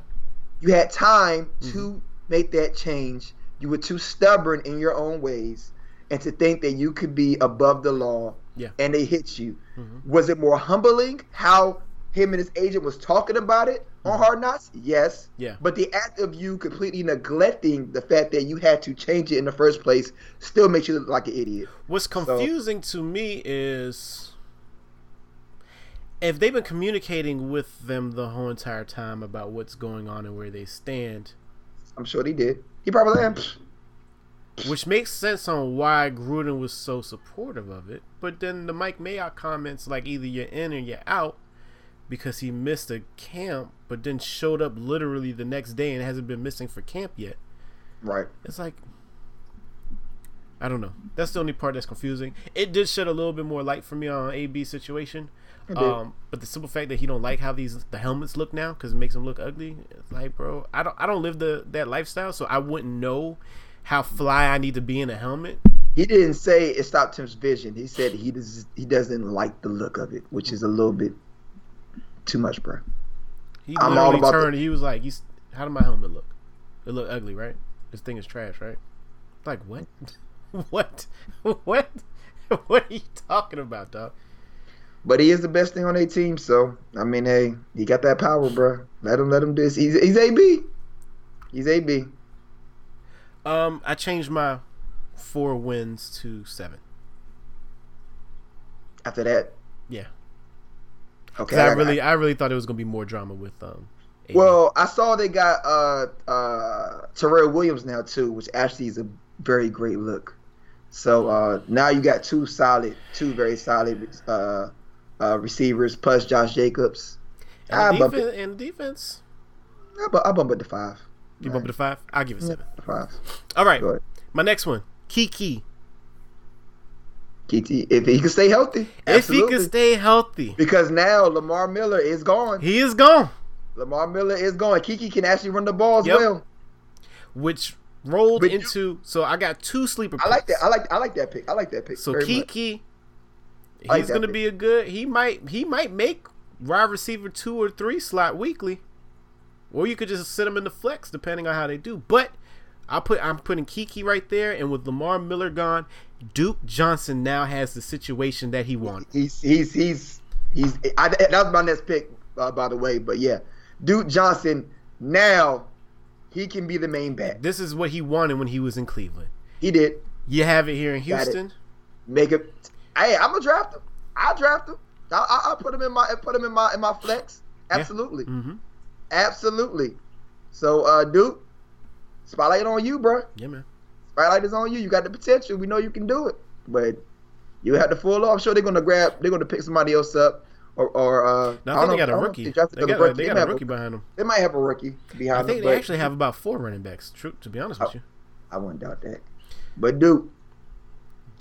You had time to make that change. You were too stubborn in your own ways, and to think that you could be above the law. Yeah. And they hit you. Mhm. Was it more humbling how him and his agent was talking about it on mm-hmm. Hard Knocks? Yes. Yeah. But the act of you completely neglecting the fact that you had to change it in the first place still makes you look like an idiot. What's confusing to me is if they've been communicating with them the whole entire time about what's going on and where they stand, I'm sure they did. He probably am. which makes sense on why Gruden was so supportive of it. But then the Mike Mayock comments like either you're in or you're out because he missed a camp, but then showed up literally the next day and hasn't been missing for camp yet. Right. It's like I don't know. That's the only part that's confusing. It did shed a little bit more light for me on AB situation. Um, but the simple fact that he don't like how these the helmets look now because it makes them look ugly. It's like, bro, I don't I don't live the that lifestyle, so I wouldn't know how fly I need to be in a helmet. He didn't say it stopped his vision. He said he does, he doesn't like the look of it, which is a little bit too much, bro. He I'm all about turned. He was like, "He's how did my helmet look? It look ugly, right? This thing is trash, right? Like what? what? what? what are you talking about, dog? But he is the best thing on their team, so I mean, hey, he got that power, bro. Let him let him do this. He's he's AB. He's AB. Um, I changed my four wins to seven. After that, Yeah, okay. I got- really, I really thought it was gonna be more drama with um. Well, I saw they got uh uh Tyrell Williams now too, which actually is a very great look. So uh now you got two solid, two very solid uh uh receivers plus Josh Jacobs. I and, bump defense, and defense, I bump, I bump it to five. you bump it to five. I'll give it seven. Five. All right, my next one, Keke. KT, if he can stay healthy, If he can stay healthy, because now Lamar Miller is gone. he is gone. Lamar Miller is gone. Keke can actually run the ball as Yep. well. Which rolled But you- into. So I got two sleeper. Picks. I like that. I like I like that pick. I like that pick. So very much. Keke, he's like gonna pick. be a good. He might he might make wide receiver two or three slot weekly, or you could just sit him in the flex depending on how they do. But I put I'm putting Keke right there, and with Lamar Miller gone, Duke Johnson now has the situation that he wanted. He's he's he's he's. I, that was my next pick, uh, by the way. But yeah, Duke Johnson now he can be the main back. This is what he wanted when he was in Cleveland. He did You have it here in. Houston. make it. Hey, I'm gonna draft him. I'll draft him. I'll, I'll put him in my put him in my in my flex. Absolutely, Mm-hmm. absolutely. So, uh, Duke, spotlight on you, bro. Yeah, man. Spotlight is on you. You got the potential. We know you can do it, but you have to full off. I'm sure they're gonna grab. They're gonna pick somebody else up, or or uh, No, I I don't think they got I a don't rookie. They, got, rookie. a, they They got a rookie behind them. They might have a rookie behind I think them. they actually have about four running backs. True, to be honest with Oh. you. I wouldn't doubt that. But Duke,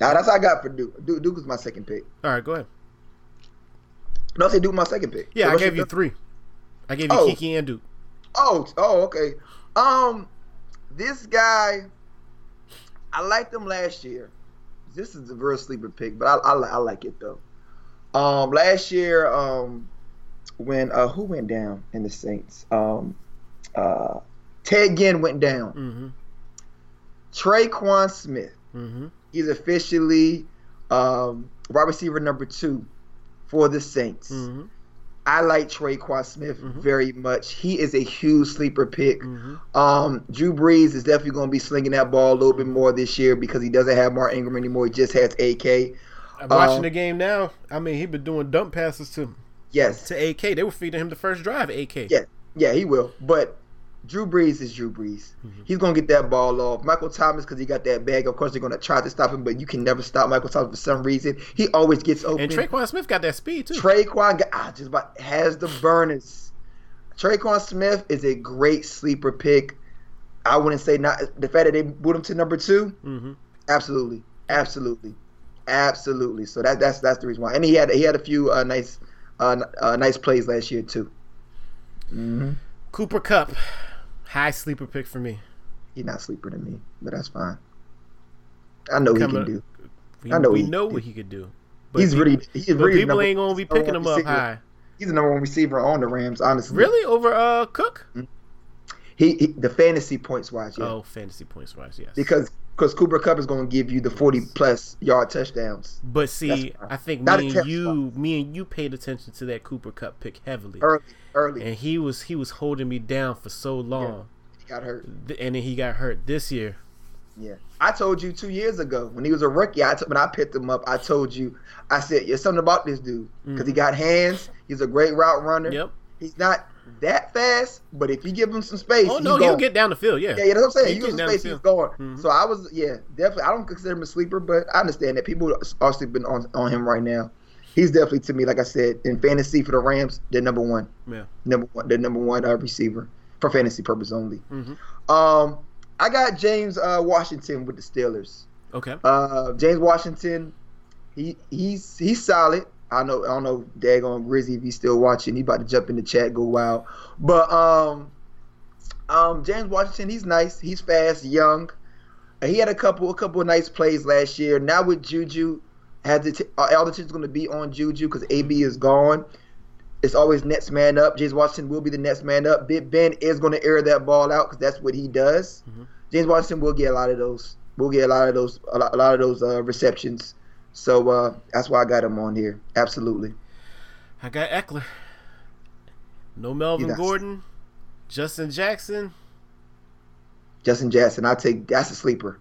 nah, that's all I got for Duke. Duke, Duke was my second pick. All right, go ahead. No, I said Duke my second pick. Yeah, So I gave you three. I gave you Oh. Keke and Duke. Oh, oh, okay. Um, this guy, I liked him last year. This is a real sleeper pick, but I, I, I like it though. Um, last year, um, when uh, who went down in the Saints? Um, uh, Ted Ginn went down. Mm-hmm. Tre'Quan Smith. Mm-hmm. He's officially um, wide receiver number two for the Saints. Mm-hmm. I like Trey Tre'Quan Smith Mhm. very much. He is a huge sleeper pick. Mm-hmm. Um, Drew Brees is definitely going to be slinging that ball a little bit more this year because he doesn't have Mark Ingram anymore. He just has AK. I'm watching Um, the game now. I mean, he been doing dump passes to Yes, to AK. They were feeding him the first drive. AK. Yeah. yeah, he will. But Drew Brees is Drew Brees. Mhm. He's going to get that ball off. Michael Thomas, because he got that bag, of course, they're going to try to stop him, but you can never stop Michael Thomas for some reason. He always gets open. And Tre'Quan Smith got that speed too. Tre'Quan got, ah, just about has the burners. Tre'Quan Smith is a great sleeper pick. I wouldn't say not the fact that they moved him to number two. mm-hmm. Absolutely, absolutely, absolutely. So that that's that's the reason why. And he had he had a few uh, nice uh, uh, nice plays last year too. hmm Cooper Kupp, high sleeper pick for me. He's not sleeper to me, but that's fine. I know what he Coming- can do. We, I know we he- know what he could do. But he's people, really he's really people ain't gonna be picking him up high. He's the number one receiver on the Rams. Honestly, Really over uh Cook? He, he the fantasy points wise, yeah. Oh, fantasy points wise, yes. because because Cooper Kupp is going to give you the forty plus yard touchdowns but see, I think Not me and you, me and you paid attention to that Cooper Kupp pick heavily, early. Early, and he was he was holding me down for so long, he got hurt. And then he got hurt this year. Yeah, I told you two years ago when he was a rookie. I t- when I picked him up, I told you, I said, "There's something about this dude because he mm. got hands. He's a great route runner. Yep. He's not that fast, but if you give him some space, Oh no, he'll get down the field. Yeah. Yeah, yeah, that's what I'm saying. He You give him getting some down space, he's going. Mhm. So I was, yeah, definitely. I don't consider him a sleeper, but I understand that people are sleeping on on him right now. He's definitely to me, like I said, in fantasy for the Rams, they're number one. Yeah. number one, the number one uh, receiver for fantasy purpose only. hmm Um, I got James uh, Washington with the Steelers. Okay. Uh, James Washington, he he's he's solid. I know I don't know Dagon Grizzy if he's still watching. He about to jump in the chat, go wild. But um, um, James Washington, he's nice. He's fast, young. He had a couple a couple of nice plays last year. Now with Juju, has it uh, all the attention's going to be on Juju because AB is gone. It's always next man up. James Washington will be the next man up. Big Ben is going to air that ball out because that's what he does. Mhm. James Washington will get a lot of those. We'll get a lot of those. A lot, a lot of those uh, receptions. So uh, that's why I got him on here. Absolutely. I got Ekeler. No Melvin Gordon, Justin Jackson. Justin Jackson. I take that's a sleeper.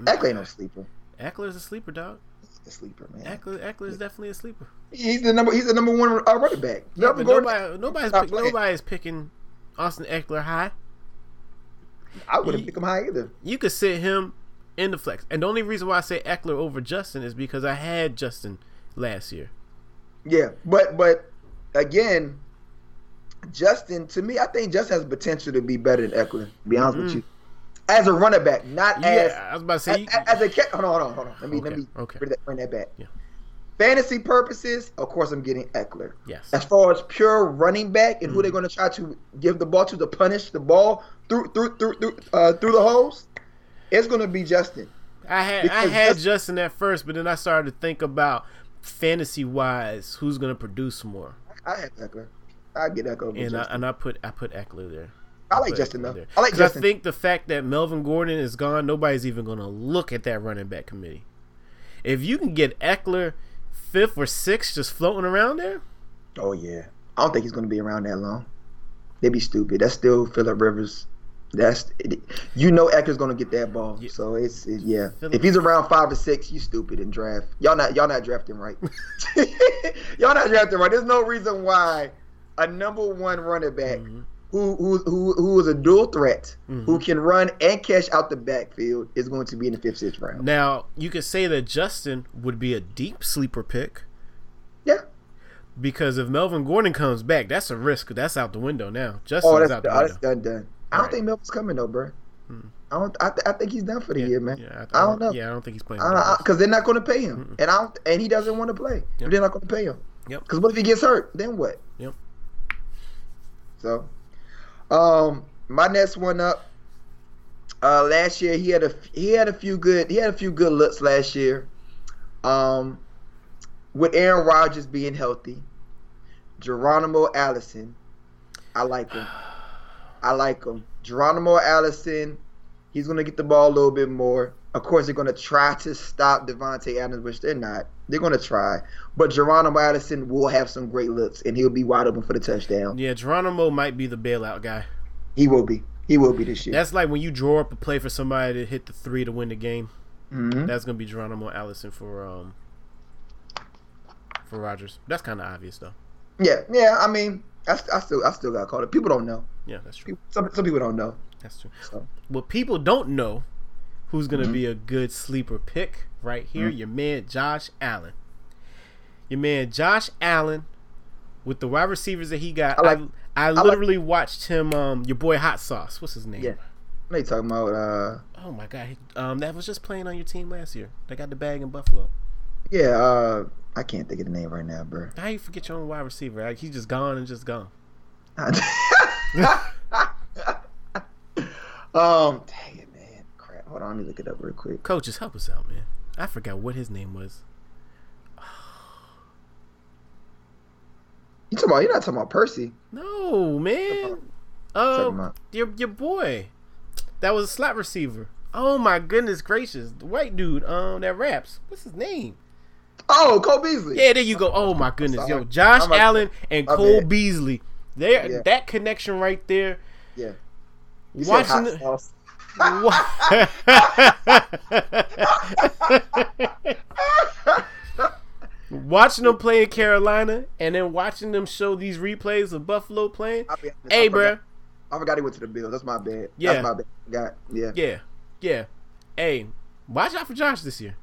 Ekeler ain't no sleeper. Ekeler's a sleeper, dog. He's a sleeper, man. Ekeler, Ekeler is definitely a sleeper. He's the number. He's the number one uh, running back. Yeah, Melvin Gordon. nobody, nobody's pick, nobody's picking Austin Ekeler high. I wouldn't he- pick him high either. You could sit him in the flex, and the only reason why I say Ekeler over Justin is because I had Justin last year. Yeah, but but again, Justin to me, I think Justin has potential to be better than Ekeler. To be honest with Mhm. you, as a running back, not as I was about to say. as, as a. Hold on, hold on, hold on. Let me let me okay. bring that, bring that back. Yeah. Fantasy purposes, of course, I'm getting Ekeler. yes. As far as pure running back and who Mhm. they're going to try to give the ball to to punish the ball through through through through uh, through the holes, it's going to be Justin. I had I had Justin- Justin at first, but then I started to think about fantasy wise who's gonna produce more, I had Ekeler. I get Ekeler. And I, and I put I put Ekeler there. I like But- Justin though. there. I like Justin. I think the fact that Melvin Gordon is gone, nobody's even going to look at that running back committee. If you can get Ekeler fifth or sixth just floating around there, oh yeah, I don't think he's gonna be around that long. They'd be stupid. That's still Philip Rivers. That's you know Ekeler's gonna get that ball. Yeah. So it's it, yeah. If he's around five or six, you stupid in draft. Y'all not y'all not drafting right. y'all not drafting right. There's no reason why a number one running back Mhm. who who who who is a dual threat, Mhm. who can run and catch out the backfield, is going to be in the fifth, sixth round. now you could say that Justin would be a deep sleeper pick Yeah. because if Melvin Gordon comes back, that's a risk. That's out the window now. Justin's Oh, that's, out the oh, that's window. done done. I don't Right. think Melvin's coming though, bro. Hmm. I don't. I, th- I think he's done for the year, man. Yeah, I don't know. Yeah, I don't think he's playing. Because they're not going to pay him, Mm-mm. and I don't, and he doesn't want to play. Yep. They're not going to pay him. Yep. Because what if he gets hurt? Then what? Yep. So, um, my next one up. Uh, last year he had a he had a few good he had a few good looks last year. Um, with Aaron Rodgers being healthy, Geronimo Allison, I like him. I like him. Geronimo Allison, he's gonna get the ball a little bit more. Of course, they're gonna try to stop Davante Adams, which they're not. They're gonna try, but Geronimo Allison will have some great looks, and he'll be wide open for the touchdown. Yeah, Geronimo might be the bailout guy. He will be. He will be this year. That's like when you draw up a play for somebody to hit the three to win the game. Mhm. That's gonna be Geronimo Allison for um for Rodgers. That's kind of obvious though. Yeah, yeah. I mean, I, I still, I still got called it. People don't know. Yeah, that's true. People, some, some people don't know. That's true. So What people don't know, who's gonna Mhm. be a good sleeper pick right here? Mhm. Your man Josh Allen. Your man Josh Allen, with the wide receivers that he got. I like- I, I like- literally watched him. Um, your boy Hot Sauce. What's his name? Yeah. you talking about? Uh, Oh my god. Um, that was just playing on your team last year. They got the bag in Buffalo. Yeah. Uh, I can't think of the name right now, bro. How you forget your own wide receiver? Like he's just gone and just gone. um, dang it, man. Crap. Hold on, let me look it up real quick. Coaches, help us out, man. I forgot what his name was. You talking about? You're not talking about Percy. No, man. Oh, about- your your boy. That was a slot receiver. Oh my goodness gracious, the white dude. Um, that raps. What's his name? Oh, Cole Beasley. Yeah, there you go. Oh my goodness, yo, Sorry. Josh I'm Allen and Cole bad. Beasley. There, Yeah. that connection right there. Yeah. You Watching watching them play in Carolina and then watching them show these replays of Buffalo playing. Honest, Hey, I forgot- bruh. I forgot he went to the Bills. That's my bad. Yeah. That's my bad. Got yeah. Yeah, yeah. Hey, watch out for Josh this year.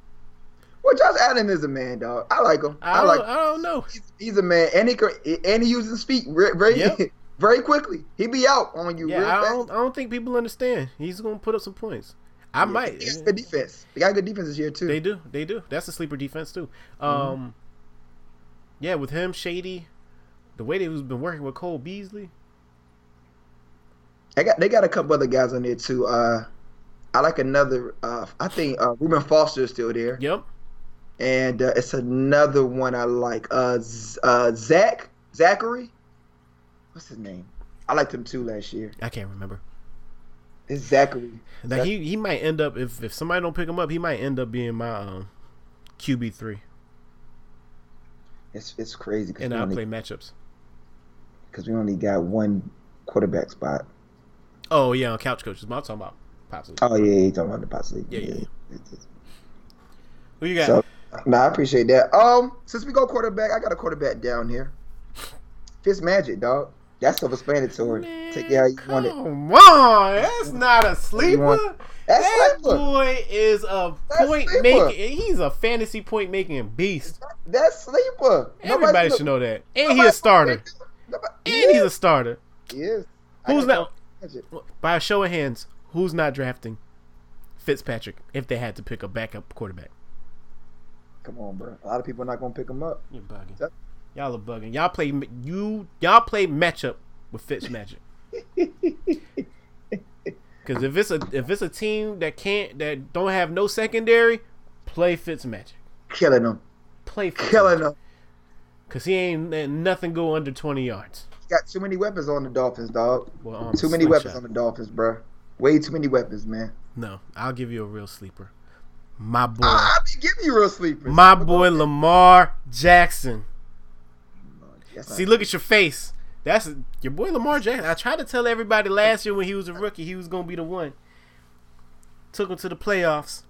Well, Josh Allen is a man, dog. I like him. I, I, don't, like. I don't know. He's, he's a man, and he and he uses his feet very, very, Yep. very quickly. He be out on you real Yeah, I fast. don't. I don't think people understand. He's gonna put up some points. I Yeah, might. He has good defense. They got good defense this year too. They do. They do. That's a sleeper defense too. Mm-hmm. Um, yeah, with him, Shady, the way they've been working with Cole Beasley. They got they got a couple other guys on there too. Uh, I like another. Uh, I think uh, Ruben Foster is still there, Yep. And uh, it's another one I like. Uh, Z- uh, Zach Zachary. What's his name? I liked him too last year. I can't remember. It's Zachary. Now he he might end up if if somebody don't pick him up, he might end up being my um QB three, It's it's crazy because and only- play matchups. 'cause we only got one quarterback spot. Oh yeah, on couch coaches. I'm talking about pops. Oh yeah, you talking about the possibly. Yeah, yeah, it's- Who you got? So, nah, I appreciate that. Um, since we go quarterback, I got a quarterback down here. Fitz Magic, dog. That's self-explanatory. Man, Take it how you want it. Come on, that's not a sleeper. That's that sleeper. boy is a That's point sleeper. making. He's a fantasy point making beast. That's sleeper. Everybody should know that. And he's a starter. And he's a starter. He is. Who's not? By a show of hands, who's not drafting Fitzpatrick if they had to pick a backup quarterback? Come on, bro. A lot of people are not gonna pick him up. You're bugging. That- Y'all are bugging. Y'all play you. Y'all play matchup with Fitz Magic. Because if it's a if it's a team that can't that don't have no secondary, play Fitz Magic. Killing him. Play Fitz Killing him. Because he ain't letting nothing go under twenty yards. got too many weapons on the Dolphins, dog. Well, um, Too many slingshot. weapons on the Dolphins, bro. Way too many weapons, man. No, I'll give you a real sleeper. My boy, I, I be giving you real sleepers. my boy Lamar Jackson. Not- See, look at your face. That's your boy Lamar Jackson. I tried to tell everybody last year when he was a rookie, he was gonna be the one. Took him to the playoffs.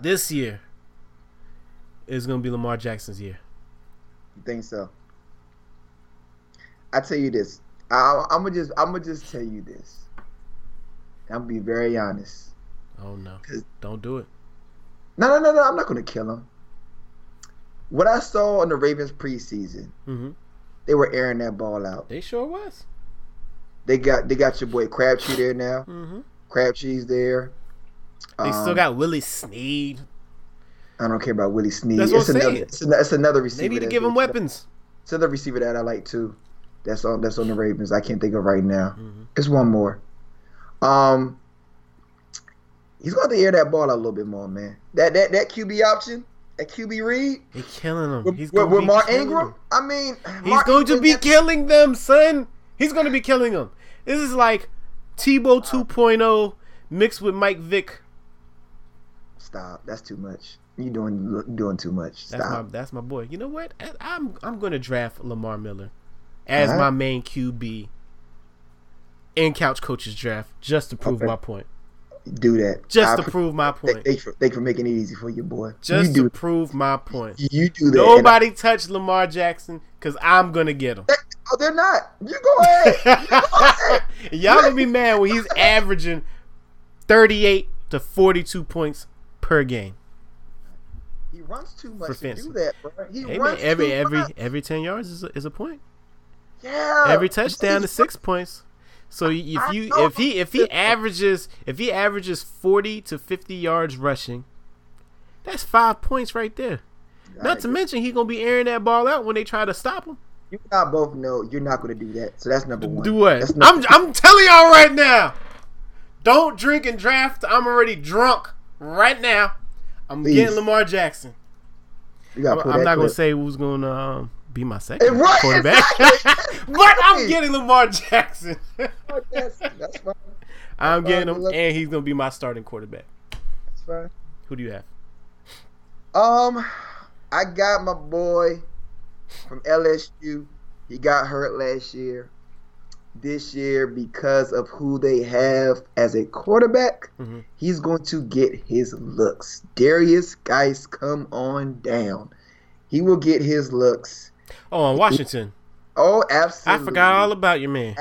This year is gonna be Lamar Jackson's year. You think so? I tell you this. I, I'm gonna just I'm gonna just tell you this. I'm gonna be very honest. Oh no! Don't do it. No, no, no, no. I'm not gonna kill him. What I saw in the Ravens preseason, hmm they were airing that ball out. They sure was. They got they got your boy Crabtree there now. hmm Crabtree's there. They still Um, got Willie Snead. I don't care about Willie Snead. That's it's another. It's, an, it's another receiver. They need to give him weapons. It's another receiver that I like too. That's on. That's on the Ravens. I can't think of right now. Mhm. It's one more. Um, he's going to air that ball out a little bit more, man. That that that QB option, that QB read He's killing them. with, He's with, with Mark Ingram. I mean, He's Mark going to be killing them, son. He's going to be killing them. This is like Tebow 2.0 mixed with Mike Vick. Stop. That's too much. You doing doing too much. That's Stop. my that's my boy. You know what? I- I'm I'm going to draft Lamar Miller as Alright. my main QB in couch coaches draft just to prove Okay. my point. Do that. Just I to prove my point. thank, for, for making it easy for you, boy. Just you to do. prove my point. You do that. Nobody touch Lamar Jackson because I'm gonna get him. Oh, they're not. You go ahead. You go ahead. Y'all gonna be mad when he's averaging 38 to 42 points per game. He runs too much to do that, bro. He Hey man, runs every too every much. every 10 yards is a, is a point. yeah. Every touchdown is six points. So if you if he if he averages if he averages 40 to 50 yards rushing, that's five points right there. Not to mention he's gonna be airing that ball out when they try to stop him. You not both know you're not going to do that. So that's number one. Do what? I'm I'm telling y'all right now. Don't drink and draft. I'm already drunk right now. I'm Please. getting Lamar Jackson. I'm, I'm not gonna say who's gonna um, be my second right, quarterback, exactly. but I'm getting Lamar Jackson. That's. I'm getting him, and he's gonna be my starting quarterback. That's fine. Who do you have? Um, I got my boy from LSU. He got hurt last year. This year, because of who they have as a quarterback, Mhm. he's going to get his looks. Derrius Guice, come on down. He will get his looks. Oh, on Washington. Oh, absolutely. I forgot all about your man.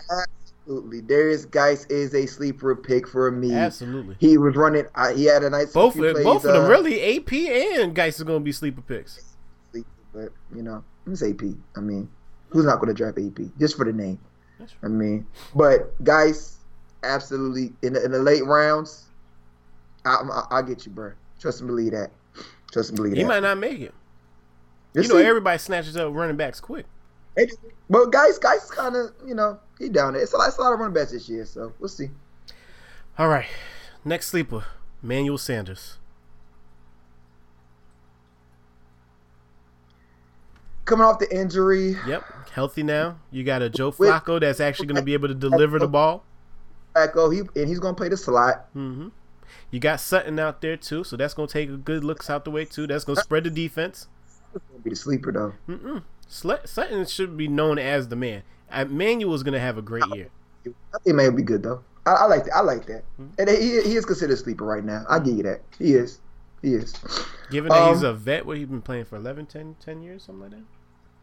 Absolutely. Derrius Guice is a sleeper pick for me. Absolutely. He was running. Uh, he had a nice Both few plays, both of them uh, really. AP and Guice is gonna be sleeper picks. but you know, it's AP. I mean, who's not going to draft AP just for the name? That's I mean, but guys, absolutely in the, in the late rounds, I, I, I'll get you, bro. Trust and believe that. Trust and believe He that. He might not make it. You'll you know, see. everybody snatches up running backs quick. Do. But guys, guys, kind of, you know, he down there. It's a, lot, it's a lot of running backs this year, so we'll see. All right, next sleeper, Manuel Sanders. Coming off the injury, Yep, healthy now. You got a Joe Flacco that's actually going to be able to deliver the ball. Echo, he and he's going to play the slot. hmm You got Sutton out there too, so that's going to take a good looks out the way too. That's going to spread the defense. He's be the sleeper though. Mm-mm. Sutton should be known as the man. Uh, Manuel's going to have a great year. I think may be good though. I, I like that. I like that. Mhm. And he, he is considered a sleeper right now. I give you that. He is. He is. Given that he's Um, a vet, what he's been playing for 11, 10, 10 years, something like that.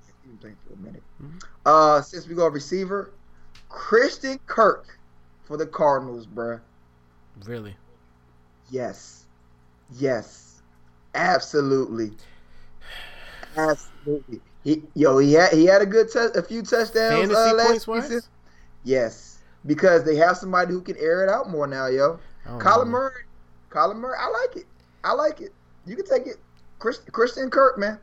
He's been playing for a minute. Mhm. Uh, since we go receiver, Christian Kirk for the Cardinals, bruh. Really? Yes, yes, absolutely, absolutely. He yo, he had he had a good a few touchdowns uh, last season. Yes, because they have somebody who can air it out more now, yo. I Colin. Murray, Kyler Murray, I like it. I like it. You can take it, Chris, Christian Kirk, man.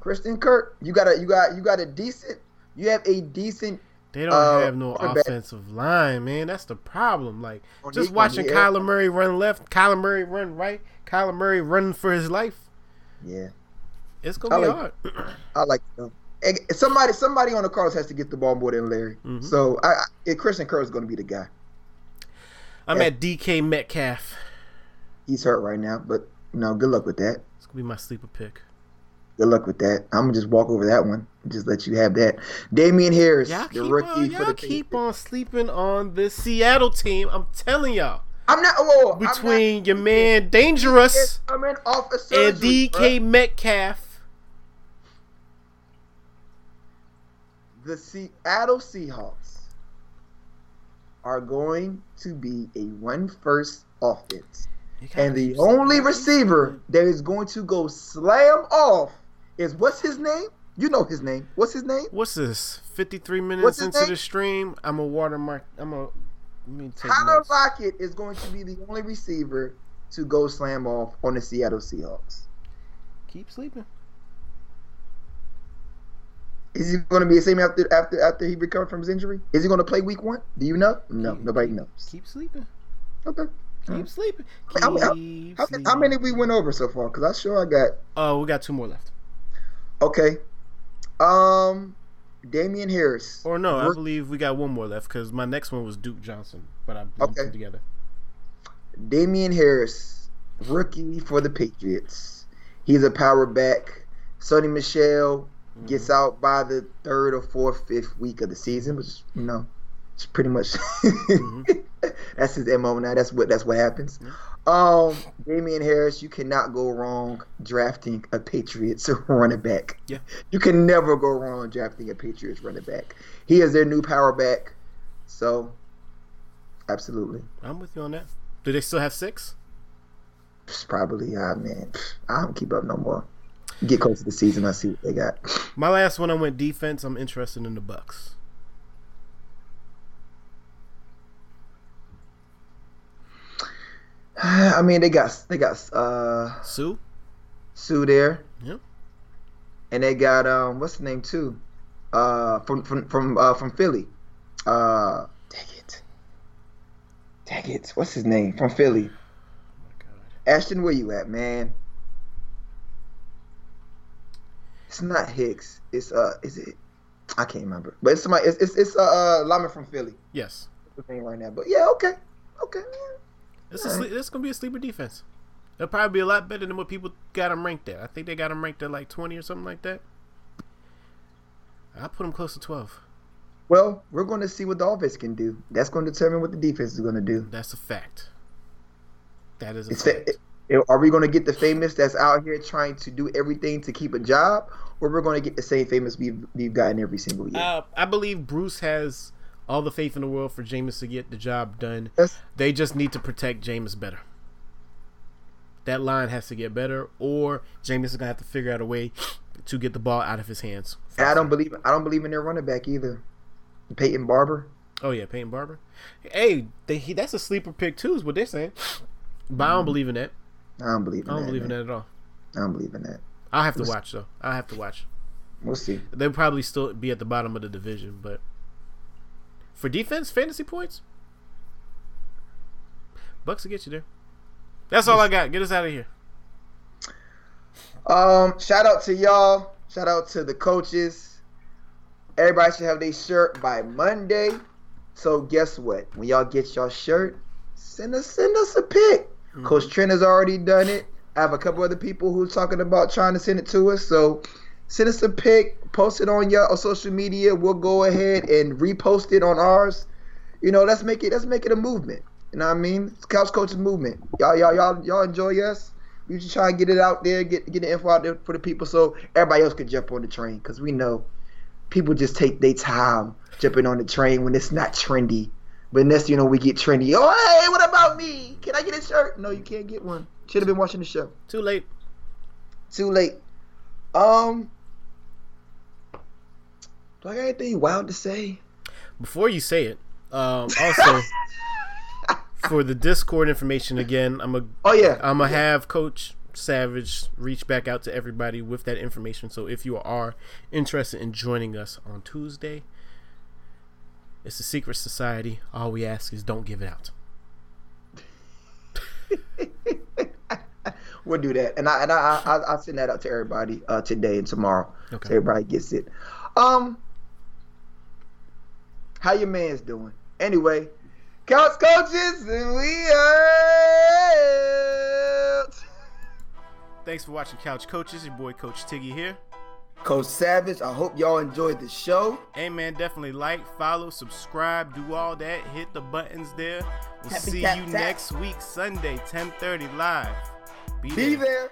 Christian Kirk, you got a you got you got a decent. You have a decent. They don't Uh, have no offensive line, man. That's the problem. Like Oh, just watching yeah. Kyler Murray run left, Kyler Murray run right, Kyler Murray running for his life. Yeah, It's gonna I be like- hard. I like them. somebody somebody on the Cardinals has to get the ball more than Larry. Mhm. So I, I Christian Kirk is going to be the guy. I'm Yeah. at DK Metcalf. He's hurt right now, but you know, good luck with that. It's gonna be my sleeper pick. Good luck with that. I'm gonna just walk over that one. Just let you have that. Damien Harris, Y'all the rookie on, for y'all the keep Patriots. on sleeping on the Seattle team. I'm telling y'all. I'm not. Whoa, I'm not- Between your man Dangerous coming off a and DK bruh. Metcalf, the Seattle Seahawks are going to be a run first offense. And the only receiver that is going to go slam off is what's his name? You know his name. What's his name? What's this? 53 minutes into name? the stream. I'm a watermark. I'm a. Let me take Tyler notes. Lockett is going to be the only receiver to go slam off on the Seattle Seahawks. Keep sleeping. Is he going to be the same after after after he recovered from his injury? Is he going to play Week One? Do you know? No, Keep- nobody keep- knows. Keep sleeping. Okay. Keep Alright. sleeping. How- how- Keep How, sleeping. how many we went over so far? Because I sure I got Oh, we got two more left. okay. Um, Damien Harris. Or no, I believe we got one more left because my next one was Duke Johnson, but I lumped Okay. them together. Damien Harris, rookie for the Patriots. He's a power back. Sony Michel gets out by the third or fourth, fifth week of the season, which you know, it's pretty much Mhm. that's his mo now. That's what that's what happens. Yeah. Um, Damien Harris, you cannot go wrong drafting a Patriots running back. Yeah. you can never go wrong drafting a Patriots running back. He is their new power back, so absolutely. I'm with you on that. Do they still have six? It's probably, ah man, I don't keep up no more. Get close to the season, I see what they got. My last one, I went defense. I'm interested in the Bucks. I mean, they got they got uh Suh. Suh there. Yep. And they got um what's the name too? Uh from from from uh from Philly. Uh dang it. Dang it. What's his name? From Philly. Oh. Ashton, where you at, man? It's not Hicks. It's uh is it I can't remember. But it's somebody it's it's, it's uh, uh Lama from Philly. Yes. right now. But yeah, okay, okay. This is Alright. sle- this is gonna be a sleeper defense. It'll probably be a lot better than what people got them ranked at. I think they got them ranked at like 20 or something like that. I put them close to 12. Well, we're going to see what the offense can do. That's going to determine what the defense is going to do. That's a fact. That is a It's fact. fa- are we going to get the Jameis that's out here trying to do everything to keep a job, or we're going to get the same Jameis we've we've gotten every single year? Uh, I believe Bruce has all the faith in the world for Jameis to get the job done. They just need to protect Jameis better. That line has to get better, or Jameis is gonna have to figure out a way to get the ball out of his hands. and I don't believe I don't believe in their running back either. Peyton Barber. Oh yeah, Peyton Barber. Hey, they, he, that's a sleeper pick too, is what they're saying. But I don't believe in that. I don't believe in I don't that. believe in that at all. I don't believe in that. I'll have to Let's- watch though. I'll have to watch. We'll see. They'll probably still be at the bottom of the division, but for defense, fantasy points, Bucks will get you there. That's all I got. Get us out of here. Um, shout out to y'all. Shout out to the coaches. Everybody should have their shirt by Monday. So guess what? When y'all get your shirt, send us send us a pic. Mhm. Coach Trent has already done it. I have a couple other people who's talking about trying to send it to us. So send us a pic, post it on your social media. We'll go ahead and repost it on ours. You know, let's make it let's make it a movement. You know what I mean? It's Couch Coaches movement. Y'all y'all y'all y'all enjoy us. We should try and get it out there, get get the info out there for the people so everybody else can jump on the train. Cause we know people just take their time jumping on the train when it's not trendy. But next, you know, we get trendy. Oh, hey, what about me? Can I get a shirt? No, you can't get one. Should have been watching the show. Too late. Too late. Um, do I got anything wild to say? Before you say it, um, also for the Discord information again, I'm a Oh yeah, I'm gonna have Coach Savage reach back out to everybody with that information. So if you are interested in joining us on Tuesday, it's a secret society. All we ask is don't give it out. we'll do that, and I and I I I'll send that out to everybody uh, today and tomorrow, Okay. so everybody gets it. Um, how your man's doing? Anyway, couch coaches, and we out. Thanks for watching Couch Coaches. Your boy Coach Tiggy here. Coach Savage, I hope y'all enjoyed the show. Hey man, definitely like, follow, subscribe, do all that. Hit the buttons there. We'll Happy see tap you tap. next week, Sunday, 10:30 live. Be there.